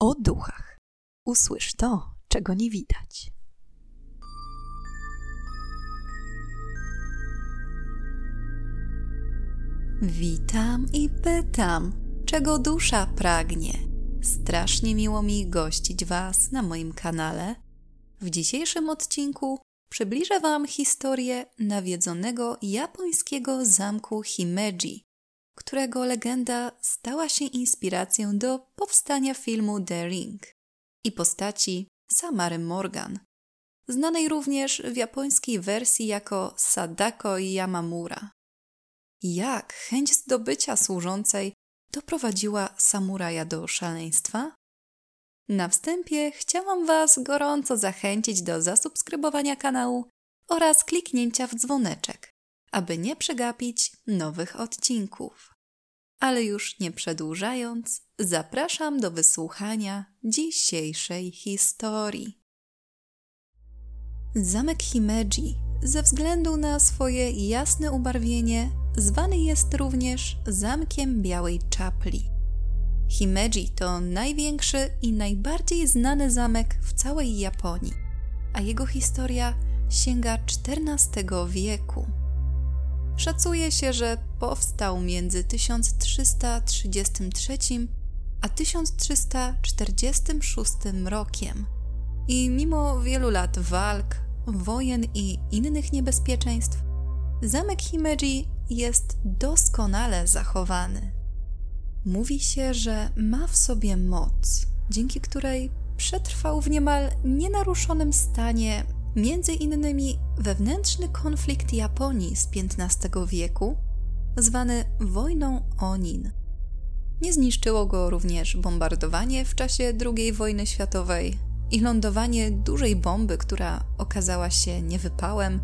o duchach. Usłysz to, czego nie widać. Witam i pytam, czego dusza pragnie. Strasznie miło mi gościć Was na moim kanale. W dzisiejszym odcinku przybliżę Wam historię nawiedzonego japońskiego zamku Himeji, którego legenda stała się inspiracją do powstania filmu The Ring i postaci Samary Morgan, znanej również w japońskiej wersji jako Sadako Yamamura. Jak chęć zdobycia służącej doprowadziła samuraja do szaleństwa? Na wstępie chciałam Was gorąco zachęcić do zasubskrybowania kanału oraz kliknięcia w dzwoneczek, aby nie przegapić nowych odcinków. Ale już nie przedłużając, zapraszam do wysłuchania dzisiejszej historii. Zamek Himeji ze względu na swoje jasne ubarwienie zwany jest również Zamkiem Białej Czapli. Himeji to największy i najbardziej znany zamek w całej Japonii, a jego historia sięga XIV wieku. Szacuje się, że powstał między 1333 a 1346 rokiem. I mimo wielu lat walk, wojen i innych niebezpieczeństw, zamek Himeji jest doskonale zachowany. Mówi się, że ma w sobie moc, dzięki której przetrwał w niemal nienaruszonym stanie między innymi wewnętrzny konflikt Japonii z XV wieku, zwany wojną Onin. Nie zniszczyło go również bombardowanie w czasie II wojny światowej i lądowanie dużej bomby, która okazała się niewypałem,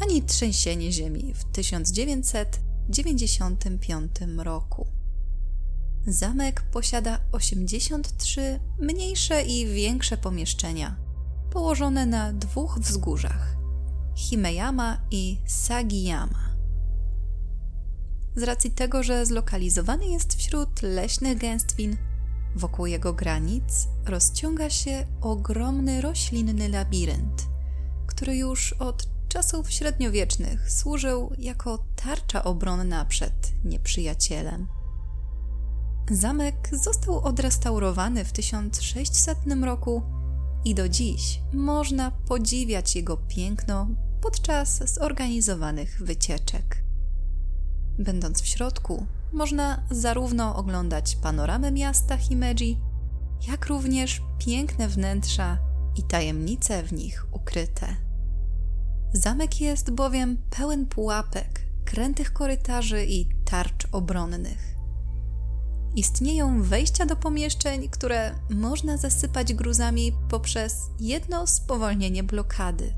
ani trzęsienie ziemi w 1995 roku. Zamek posiada 83 mniejsze i większe pomieszczenia, położone na dwóch wzgórzach Himeyama i Sagiyama. Z racji tego, że zlokalizowany jest wśród leśnych gęstwin, wokół jego granic rozciąga się ogromny roślinny labirynt, który już od czasów średniowiecznych służył jako tarcza obronna przed nieprzyjacielem. Zamek został odrestaurowany w 1600 roku i do dziś można podziwiać jego piękno podczas zorganizowanych wycieczek. Będąc w środku, można zarówno oglądać panoramę miasta Himeji, jak również piękne wnętrza i tajemnice w nich ukryte. Zamek jest bowiem pełen pułapek, krętych korytarzy i tarcz obronnych. Istnieją wejścia do pomieszczeń, które można zasypać gruzami poprzez jedno spowolnienie blokady.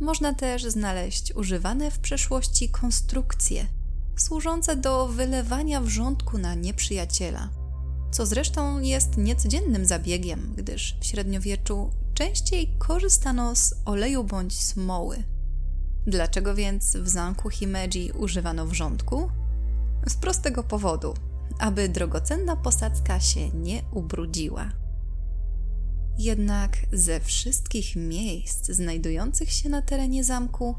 Można też znaleźć używane w przeszłości konstrukcje służące do wylewania wrzątku na nieprzyjaciela, co zresztą jest niecodziennym zabiegiem, gdyż w średniowieczu częściej korzystano z oleju bądź smoły. Dlaczego więc w zamku Himeji używano wrzątku? Z prostego powodu – aby drogocenna posadzka się nie ubrudziła. Jednak ze wszystkich miejsc znajdujących się na terenie zamku,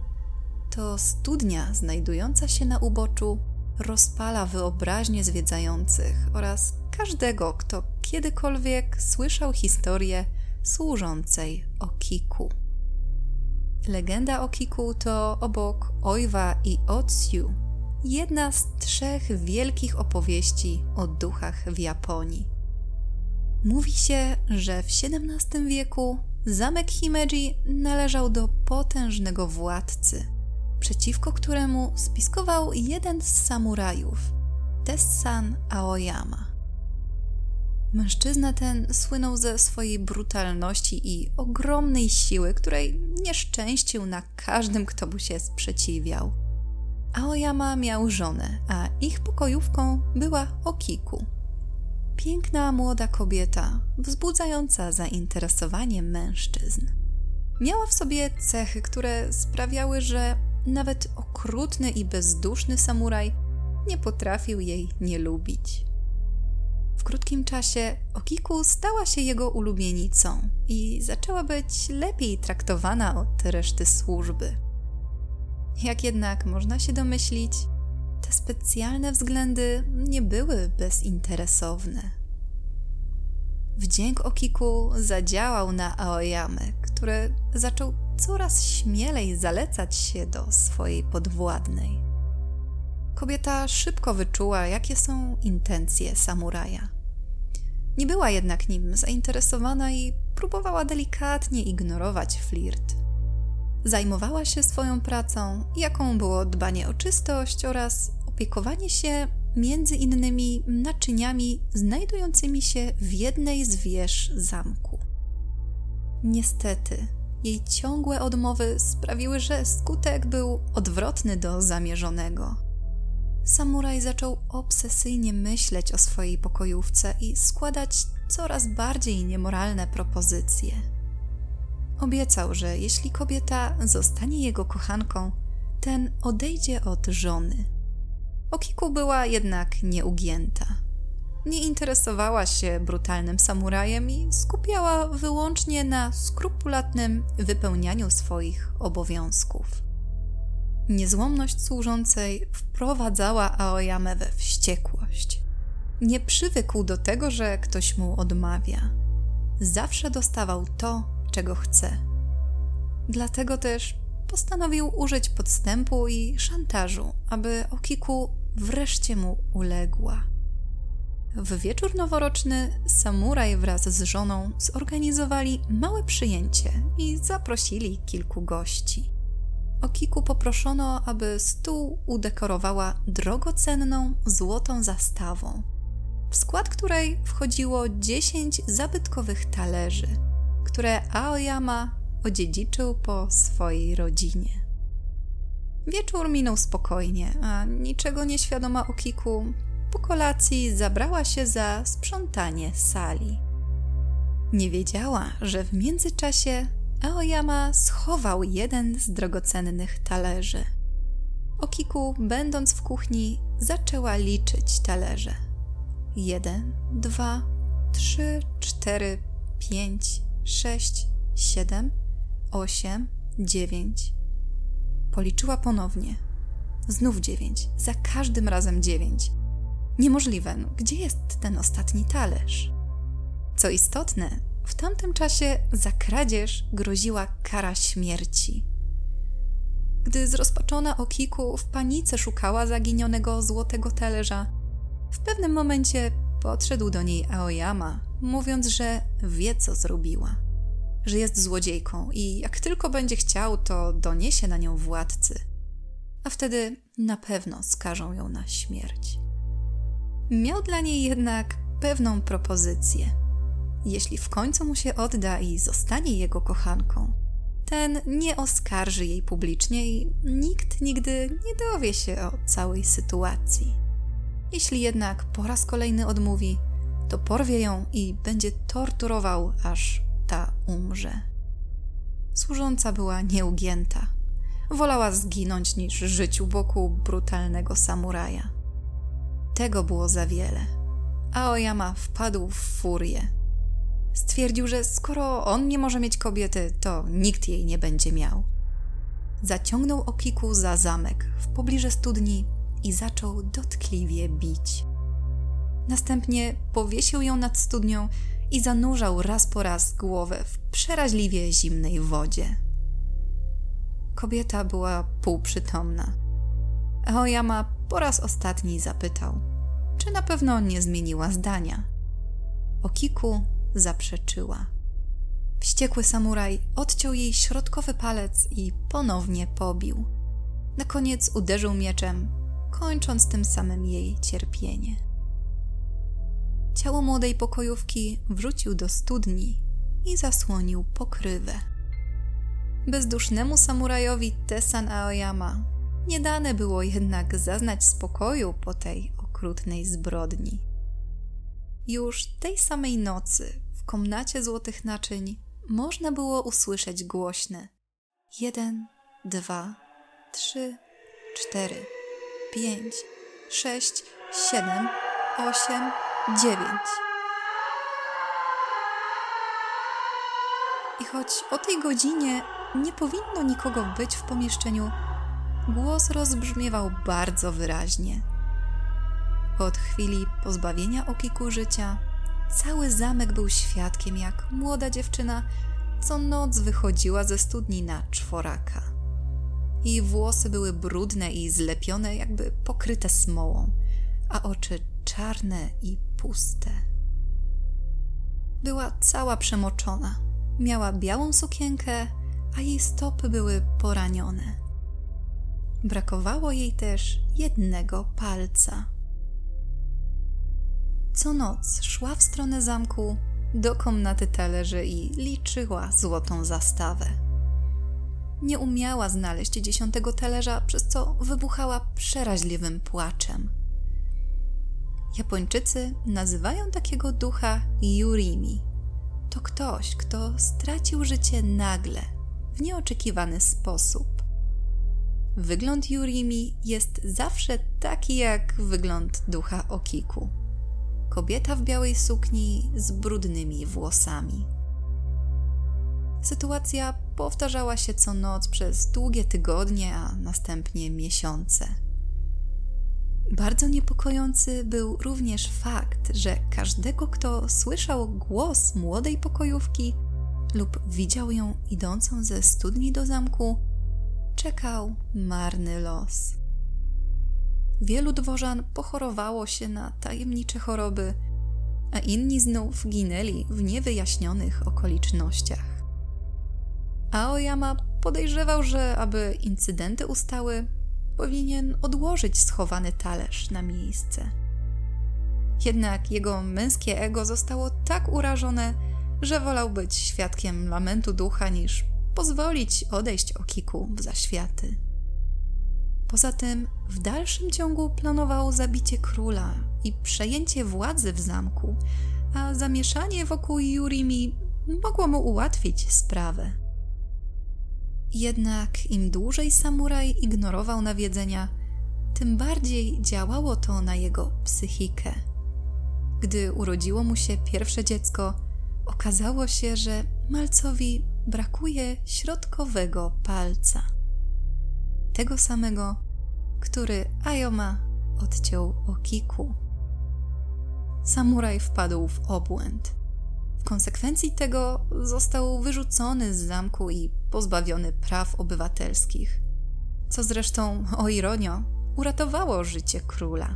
to studnia znajdująca się na uboczu rozpala wyobraźnię zwiedzających oraz każdego, kto kiedykolwiek słyszał historię służącej Okiku. Legenda Okiku to obok Ojwa i Otsu jedna z trzech wielkich opowieści o duchach w Japonii. Mówi się, że w XVII wieku zamek Himeji należał do potężnego władcy, przeciwko któremu spiskował jeden z samurajów, Tessan Aoyama. Mężczyzna ten słynął ze swojej brutalności i ogromnej siły, której nie szczęścił na każdym, kto mu się sprzeciwiał. Aoyama miał żonę, a ich pokojówką była Okiku. Piękna młoda kobieta, wzbudzająca zainteresowanie mężczyzn. Miała w sobie cechy, które sprawiały, że nawet okrutny i bezduszny samuraj nie potrafił jej nie lubić. W krótkim czasie Okiku stała się jego ulubienicą i zaczęła być lepiej traktowana od reszty służby. Jak jednak można się domyślić, te specjalne względy nie były bezinteresowne. Wdzięk Okiku zadziałał na Aoyamę, który zaczął coraz śmielej zalecać się do swojej podwładnej. Kobieta szybko wyczuła, jakie są intencje samuraja. Nie była jednak nim zainteresowana i próbowała delikatnie ignorować flirt. Zajmowała się swoją pracą, jaką było dbanie o czystość oraz opiekowanie się między innymi naczyniami znajdującymi się w jednej z wież zamku. Niestety, jej ciągłe odmowy sprawiły, że skutek był odwrotny do zamierzonego. Samuraj zaczął obsesyjnie myśleć o swojej pokojówce i składać coraz bardziej niemoralne propozycje. Obiecał, że jeśli kobieta zostanie jego kochanką, ten odejdzie od żony. Okiku była jednak nieugięta. Nie interesowała się brutalnym samurajem i skupiała wyłącznie na skrupulatnym wypełnianiu swoich obowiązków. Niezłomność służącej wprowadzała Aoyamę we wściekłość. Nie przywykł do tego, że ktoś mu odmawia. Zawsze dostawał to, czego chce. Dlatego też postanowił użyć podstępu i szantażu, aby Okiku wreszcie mu uległa. W wieczór noworoczny samuraj wraz z żoną zorganizowali małe przyjęcie i zaprosili kilku gości. Okiku poproszono, aby stół udekorowała drogocenną złotą zastawą, w skład której wchodziło dziesięć zabytkowych talerzy, które Aoyama odziedziczył po swojej rodzinie. Wieczór minął spokojnie, a niczego nieświadoma Okiku po kolacji zabrała się za sprzątanie sali. Nie wiedziała, że w międzyczasie Aoyama schował jeden z drogocennych talerzy. Okiku, będąc w kuchni, zaczęła liczyć talerze. Jeden, dwa, trzy, cztery, pięć, sześć, siedem, osiem, dziewięć. Policzyła ponownie. Znów dziewięć, za każdym razem dziewięć. Niemożliwe, no, gdzie jest ten ostatni talerz? Co istotne, w tamtym czasie za kradzież groziła kara śmierci. Gdy zrozpaczona Okiku w panice szukała zaginionego złotego talerza, w pewnym momencie podszedł do niej Aoyama, mówiąc, że wie co zrobiła, że jest złodziejką i jak tylko będzie chciał, to doniesie na nią władcy, a wtedy na pewno skażą ją na śmierć. Miał dla niej jednak pewną propozycję – jeśli w końcu mu się odda i zostanie jego kochanką, ten nie oskarży jej publicznie i nikt nigdy nie dowie się o całej sytuacji. Jeśli jednak po raz kolejny odmówi, to porwie ją i będzie torturował, aż ta umrze. Służąca była nieugięta. Wolała zginąć niż żyć u boku brutalnego samuraja. Tego było za wiele. Aoyama wpadł w furię. Stwierdził, że skoro on nie może mieć kobiety, to nikt jej nie będzie miał. Zaciągnął Okiku za zamek w pobliże studni i zaczął dotkliwie bić. Następnie powiesił ją nad studnią i zanurzał raz po raz głowę w przeraźliwie zimnej wodzie. Kobieta była półprzytomna. Aoyama po raz ostatni zapytał, czy na pewno nie zmieniła zdania. Okiku zaprzeczyła. Wściekły samuraj odciął jej środkowy palec i ponownie pobił. Na koniec uderzył mieczem, kończąc tym samym jej cierpienie. Ciało młodej pokojówki wrzucił do studni i zasłonił pokrywę. Bezdusznemu samurajowi Tesan Aoyama nie dane było jednak zaznać spokoju po tej okrutnej zbrodni. Już tej samej nocy w komnacie złotych naczyń można było usłyszeć głośne jeden, dwa, trzy, cztery, pięć, sześć, siedem, osiem, dziewięć. I choć o tej godzinie nie powinno nikogo być w pomieszczeniu, głos rozbrzmiewał bardzo wyraźnie. Od chwili pozbawienia Okiku życia, cały zamek był świadkiem, jak młoda dziewczyna co noc wychodziła ze studni na czworaka. Jej włosy były brudne i zlepione, jakby pokryte smołą, a oczy czarne i puste. Była cała przemoczona. Miała białą sukienkę, a jej stopy były poranione. Brakowało jej też jednego palca. Co noc szła w stronę zamku do komnaty talerzy i liczyła złotą zastawę. Nie umiała znaleźć dziesiątego talerza, przez co wybuchała przeraźliwym płaczem. Japończycy nazywają takiego ducha Yurimi. To ktoś, kto stracił życie nagle, w nieoczekiwany sposób. Wygląd Yurimi jest zawsze taki jak wygląd ducha Okiku. Kobieta w białej sukni z brudnymi włosami. Sytuacja powtarzała się co noc przez długie tygodnie, a następnie miesiące. Bardzo niepokojący był również fakt, że każdego, kto słyszał głos młodej pokojówki lub widział ją idącą ze studni do zamku, czekał marny los. Wielu dworzan pochorowało się na tajemnicze choroby, a inni znów ginęli w niewyjaśnionych okolicznościach. Aoyama podejrzewał, że aby incydenty ustały, powinien odłożyć schowany talerz na miejsce. Jednak jego męskie ego zostało tak urażone, że wolał być świadkiem lamentu ducha niż pozwolić odejść Okiku w zaświaty. Poza tym w dalszym ciągu planował zabicie króla i przejęcie władzy w zamku, a zamieszanie wokół Jurimi mogło mu ułatwić sprawę. Jednak im dłużej samuraj ignorował nawiedzenia, tym bardziej działało to na jego psychikę. Gdy urodziło mu się pierwsze dziecko, okazało się, że malcowi brakuje środkowego palca. Tego samego, który Ayoma odciął Okiku. Samuraj wpadł w obłęd. W konsekwencji tego został wyrzucony z zamku i pozbawiony praw obywatelskich, co zresztą, o ironio, uratowało życie króla.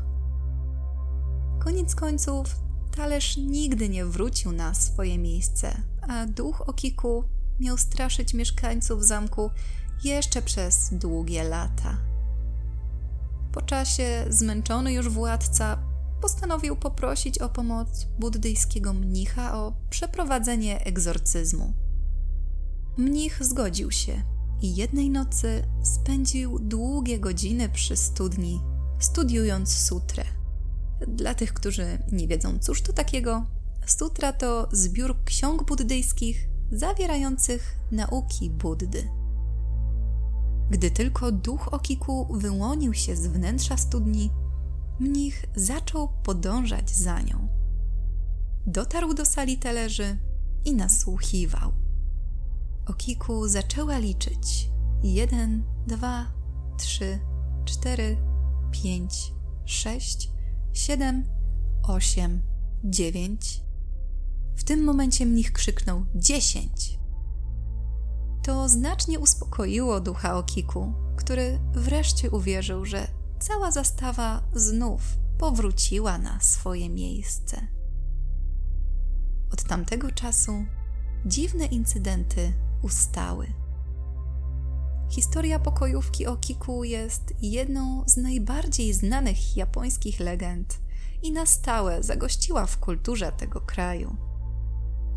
Koniec końców, talerz nigdy nie wrócił na swoje miejsce, a duch Okiku miał straszyć mieszkańców zamku jeszcze przez długie lata. Po czasie zmęczony już władca postanowił poprosić o pomoc buddyjskiego mnicha o przeprowadzenie egzorcyzmu. Mnich zgodził się i jednej nocy spędził długie godziny przy studni, studiując sutrę. Dla tych, którzy nie wiedzą, cóż to takiego, sutra to zbiór ksiąg buddyjskich zawierających nauki Buddy. Gdy tylko duch Okiku wyłonił się z wnętrza studni, mnich zaczął podążać za nią. Dotarł do sali teleży i nasłuchiwał. Okiku zaczęła liczyć. Jeden, dwa, trzy, cztery, pięć, sześć, siedem, osiem, dziewięć. W tym momencie mnich krzyknął dziesięć. To znacznie uspokoiło ducha Okiku, który wreszcie uwierzył, że cała zastawa znów powróciła na swoje miejsce. Od tamtego czasu dziwne incydenty ustały. Historia pokojówki Okiku jest jedną z najbardziej znanych japońskich legend i na stałe zagościła w kulturze tego kraju.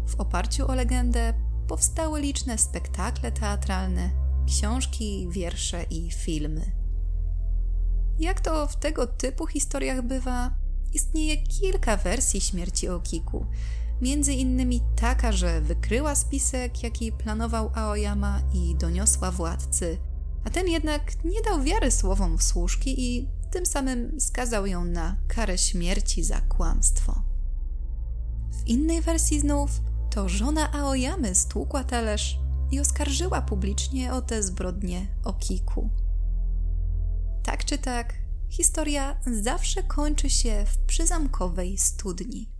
W oparciu o legendę powstały liczne spektakle teatralne, książki, wiersze i filmy. Jak to w tego typu historiach bywa, istnieje kilka wersji śmierci Okiku. Między innymi taka, że wykryła spisek, jaki planował Aoyama i doniosła władcy, a ten jednak nie dał wiary słowom służki i tym samym skazał ją na karę śmierci za kłamstwo. W innej wersji znów to żona Aoyamy stłukła talerz i oskarżyła publicznie o te zbrodnie Okiku. Tak czy tak, historia zawsze kończy się w przyzamkowej studni.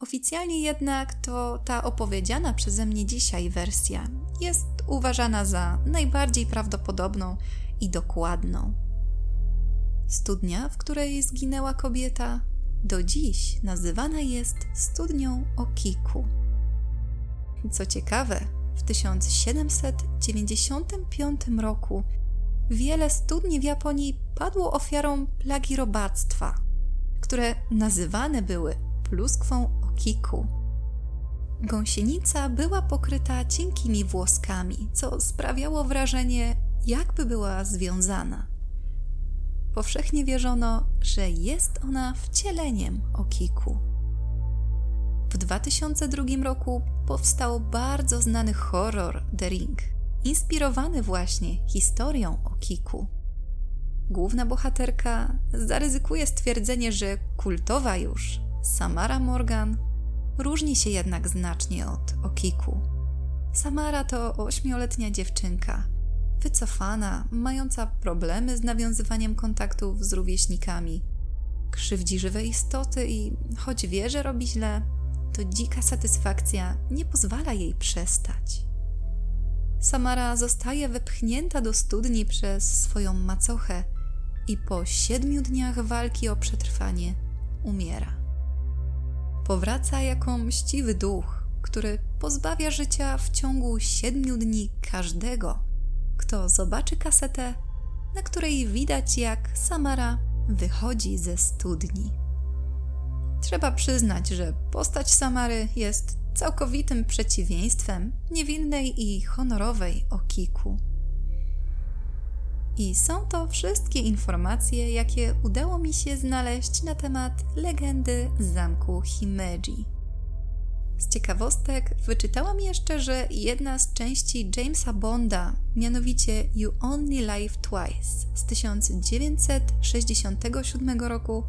Oficjalnie jednak to ta opowiedziana przeze mnie dzisiaj wersja jest uważana za najbardziej prawdopodobną i dokładną. Studnia, w której zginęła kobieta, do dziś nazywana jest studnią Okiku. Co ciekawe, w 1795 roku wiele studni w Japonii padło ofiarą plagi robactwa, które nazywane były pluskwą Okiku. Gąsienica była pokryta cienkimi włoskami, co sprawiało wrażenie, jakby była związana. Powszechnie wierzono, że jest ona wcieleniem Okiku. W 2002 roku powstał bardzo znany horror The Ring, inspirowany właśnie historią Okiku. Główna bohaterka zaryzykuje stwierdzenie, że kultowa już Samara Morgan różni się jednak znacznie od Okiku. Samara to ośmioletnia dziewczynka, wycofana, mająca problemy z nawiązywaniem kontaktów z rówieśnikami. Krzywdzi żywe istoty i choć wie, że robi źle, to dzika satysfakcja nie pozwala jej przestać. Samara zostaje wepchnięta do studni przez swoją macochę i po siedmiu dniach walki o przetrwanie umiera. Powraca jako mściwy duch, który pozbawia życia w ciągu siedmiu dni każdego, kto zobaczy kasetę, na której widać, jak Samara wychodzi ze studni. Trzeba przyznać, że postać Samary jest całkowitym przeciwieństwem niewinnej i honorowej Okiku. I są to wszystkie informacje, jakie udało mi się znaleźć na temat legendy zamku Himeji. Z ciekawostek wyczytałam jeszcze, że jedna z części Jamesa Bonda, mianowicie You Only Live Twice z 1967 roku,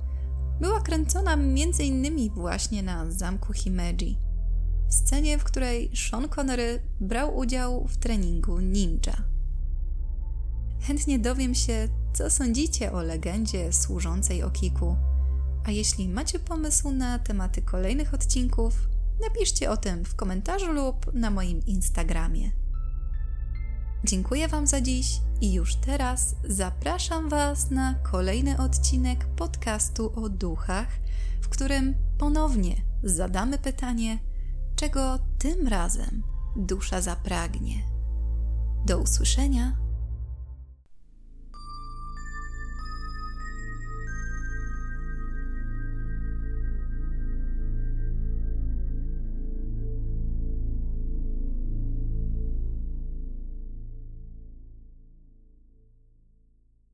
była kręcona m.in. właśnie na zamku Himeji. W scenie, w której Sean Connery brał udział w treningu ninja. Chętnie dowiem się, co sądzicie o legendzie służącej Okiku. A jeśli macie pomysł na tematy kolejnych odcinków, napiszcie o tym w komentarzu lub na moim Instagramie. Dziękuję Wam za dziś i już teraz zapraszam Was na kolejny odcinek podcastu o duchach, w którym ponownie zadamy pytanie, czego tym razem dusza zapragnie. Do usłyszenia